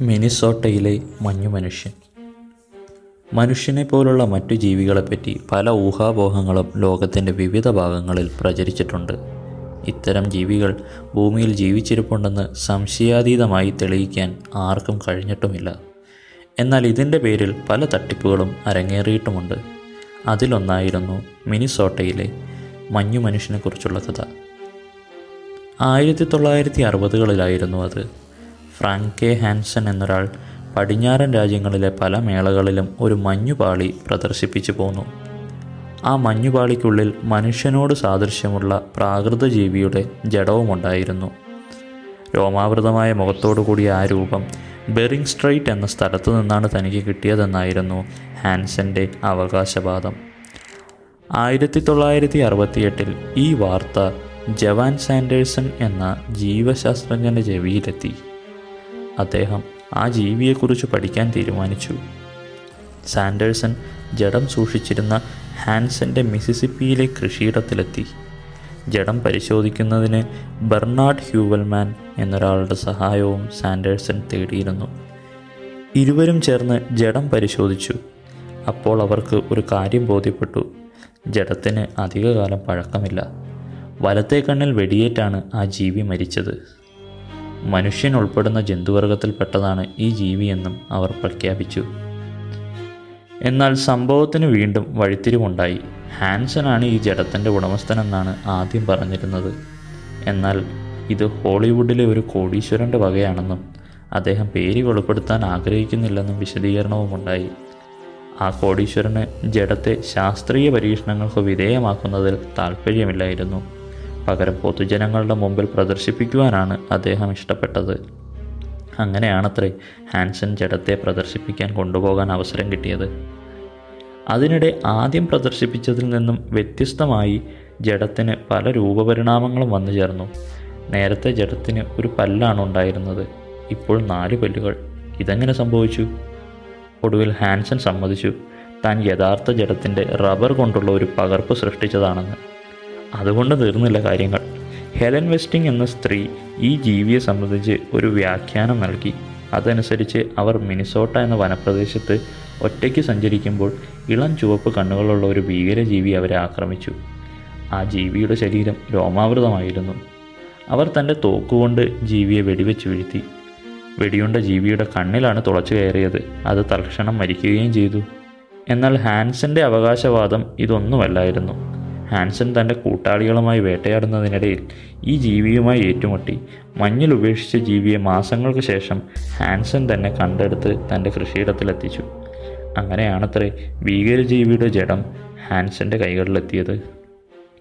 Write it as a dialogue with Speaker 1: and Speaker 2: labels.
Speaker 1: മിനിസോട്ടയിലെ മഞ്ഞു മനുഷ്യൻ മനുഷ്യനെ പോലുള്ള മറ്റു ജീവികളെപ്പറ്റി പല ഊഹാപോഹങ്ങളും ലോകത്തിന്റെ വിവിധ ഭാഗങ്ങളിൽ പ്രചരിച്ചിട്ടുണ്ട്. ഇത്തരം ജീവികൾ ഭൂമിയിൽ ജീവിച്ചിരിപ്പുണ്ടെന്ന് സംശയാതീതമായി തെളിയിക്കാൻ ആർക്കും കഴിഞ്ഞിട്ടുമില്ല. എന്നാൽ ഇതിന്റെ പേരിൽ പല തട്ടിപ്പുകളും അരങ്ങേറിയിട്ടുമുണ്ട്. അതിലൊന്നായിരുന്നു മിനിസോട്ടയിലെ മഞ്ഞു മനുഷ്യനെക്കുറിച്ചുള്ള കഥ. ആയിരത്തി തൊള്ളായിരത്തി അറുപതുകളിലായിരുന്നു അത്. ഫ്രാങ്ക് ഹാൻസൺ എന്നൊരാൾ പടിഞ്ഞാറൻ രാജ്യങ്ങളിലെ പല മേളകളിലും ഒരു മഞ്ഞുപാളി പ്രദർശിപ്പിച്ചു പോന്നു. ആ മഞ്ഞുപാളിക്കുള്ളിൽ മനുഷ്യനോട് സാദൃശ്യമുള്ള പ്രാകൃത ജീവിയുടെ ജഡവുമുണ്ടായിരുന്നു. രോമാവൃതമായ മുഖത്തോടു കൂടിയ ആ രൂപം ബെറിംഗ് സ്ട്രൈറ്റ് എന്ന സ്ഥലത്തു നിന്നാണ് തനിക്ക് കിട്ടിയതെന്നായിരുന്നു ഹാൻസന്റെ അവകാശവാദം. ആയിരത്തി തൊള്ളായിരത്തി അറുപത്തിയെട്ടിൽ ഈ വാർത്ത ജവാൻ സാൻഡേഴ്സൺ എന്ന ജീവശാസ്ത്രജ്ഞന്റെ ചെവിയിലെത്തി. അദ്ദേഹം ആ ജീവിയെക്കുറിച്ച് പഠിക്കാൻ തീരുമാനിച്ചു. സാൻഡേഴ്സൺ ജഡം സൂക്ഷിച്ചിരുന്ന ഹാൻസന്റെ മിസിസിപ്പിയിലെ കൃഷിയിടത്തിലെത്തി. ജഡം പരിശോധിക്കുന്നതിന് ബെർണാഡ് ഹ്യൂവൽമാൻ എന്നൊരാളുടെ സഹായവും സാൻഡേഴ്സൺ തേടിയിരുന്നു. ഇരുവരും ചേർന്ന് ജഡം പരിശോധിച്ചു. അപ്പോൾ അവർക്ക് ഒരു കാര്യം ബോധ്യപ്പെട്ടു. ജഡത്തിന് അധികകാലം പഴക്കമില്ല. വലത്തേ കണ്ണിൽ വെടിയേറ്റാണ് ആ ജീവി മരിച്ചത്. മനുഷ്യൻ ഉൾപ്പെടുന്ന ജന്തുവർഗത്തിൽപ്പെട്ടതാണ് ഈ ജീവിയെന്നും അവർ പ്രഖ്യാപിച്ചു. എന്നാൽ സംഭവത്തിന് വീണ്ടും വഴിത്തിരിവുണ്ടായി. ഹാൻസനാണ് ഈ ജഡത്തിന്റെ ഉടമസ്ഥനെന്നാണ് ആദ്യം പറഞ്ഞിരുന്നത്. എന്നാൽ ഇത് ഹോളിവുഡിലെ ഒരു കോടീശ്വരന്റെ വകയാണെന്നും അദ്ദേഹം പേര് വെളിപ്പെടുത്താൻ ആഗ്രഹിക്കുന്നില്ലെന്നും വിശദീകരണവുമുണ്ടായി. ആ കോടീശ്വരന് ജഡത്തെ ശാസ്ത്രീയ പരീക്ഷണങ്ങൾക്ക് വിധേയമാക്കുന്നതിൽ താല്പര്യമില്ലായിരുന്നു പകരം പൊതുജനങ്ങളുടെ മുമ്പിൽ പ്രദർശിപ്പിക്കുവാനാണ് അദ്ദേഹം ഇഷ്ടപ്പെട്ടത്. അങ്ങനെയാണത്രേ ഹാൻസൺ ജഡത്തെ പ്രദർശിപ്പിക്കാൻ കൊണ്ടുപോകാൻ അവസരം കിട്ടിയത്. അതിനിടെ ആദ്യം പ്രദർശിപ്പിച്ചതിൽ നിന്നും വ്യത്യസ്തമായി ജഡത്തിന് പല രൂപപരിണാമങ്ങളും വന്നു ചേർന്നു. നേരത്തെ ജഡത്തിന് ഒരു പല്ലാണ് ഉണ്ടായിരുന്നത്. ഇപ്പോൾ നാല് പല്ലുകൾ. ഇതെങ്ങനെ സംഭവിച്ചു? ഒടുവിൽ ഹാൻസൺ സമ്മതിച്ചു. താൻ യഥാർത്ഥ ജഡത്തിന്റെ റബ്ബർ കൊണ്ടുള്ള ഒരു പകർപ്പ് സൃഷ്ടിച്ചതാണെന്ന്. അതുകൊണ്ട് തീർന്നില്ല കാര്യങ്ങൾ. ഹെലൻ വെസ്റ്റിംഗ് എന്ന സ്ത്രീ ഈ ജീവിയെ സംബന്ധിച്ച് ഒരു വ്യാഖ്യാനം നൽകി. അതനുസരിച്ച് അവർ മിനിസോട്ട എന്ന വനപ്രദേശത്ത് ഒറ്റയ്ക്ക് സഞ്ചരിക്കുമ്പോൾ ഇളം ചുവപ്പ് കണ്ണുകളുള്ള ഒരു ഭീകരജീവി അവരെ ആക്രമിച്ചു. ആ ജീവിയുടെ ശരീരം രോമാവൃതമായിരുന്നു. അവർ തന്റെ തോക്കുകൊണ്ട് ജീവിയെ വെടിവെച്ച് വീഴ്ത്തി. വെടിയുണ്ട ജീവിയുടെ കണ്ണിലാണ് തുളച്ചു കയറിയത്. അത് തൽക്ഷണം മരിക്കുകയും ചെയ്തു. എന്നാൽ ഹാൻസന്റെ അവകാശവാദം ഇതൊന്നുമല്ലായിരുന്നു. ഹാൻസൺ തന്റെ കൂട്ടാളികളുമായി വേട്ടയാടുന്നതിനിടയിൽ ഈ ജീവിയുമായി ഏറ്റുമുട്ടി. മഞ്ഞിൽ ഉപേക്ഷിച്ച ജീവിയെ മാസങ്ങൾക്ക് ശേഷം ഹാൻസൺ തന്നെ കണ്ടെടുത്ത് തന്റെ കൃഷിയിടത്തിലെത്തിച്ചു. അങ്ങനെയാണത്രേ ഭീകരജീവിയുടെ ജഡം ഹാൻസന്റെ കൈകളിലെത്തിയത്.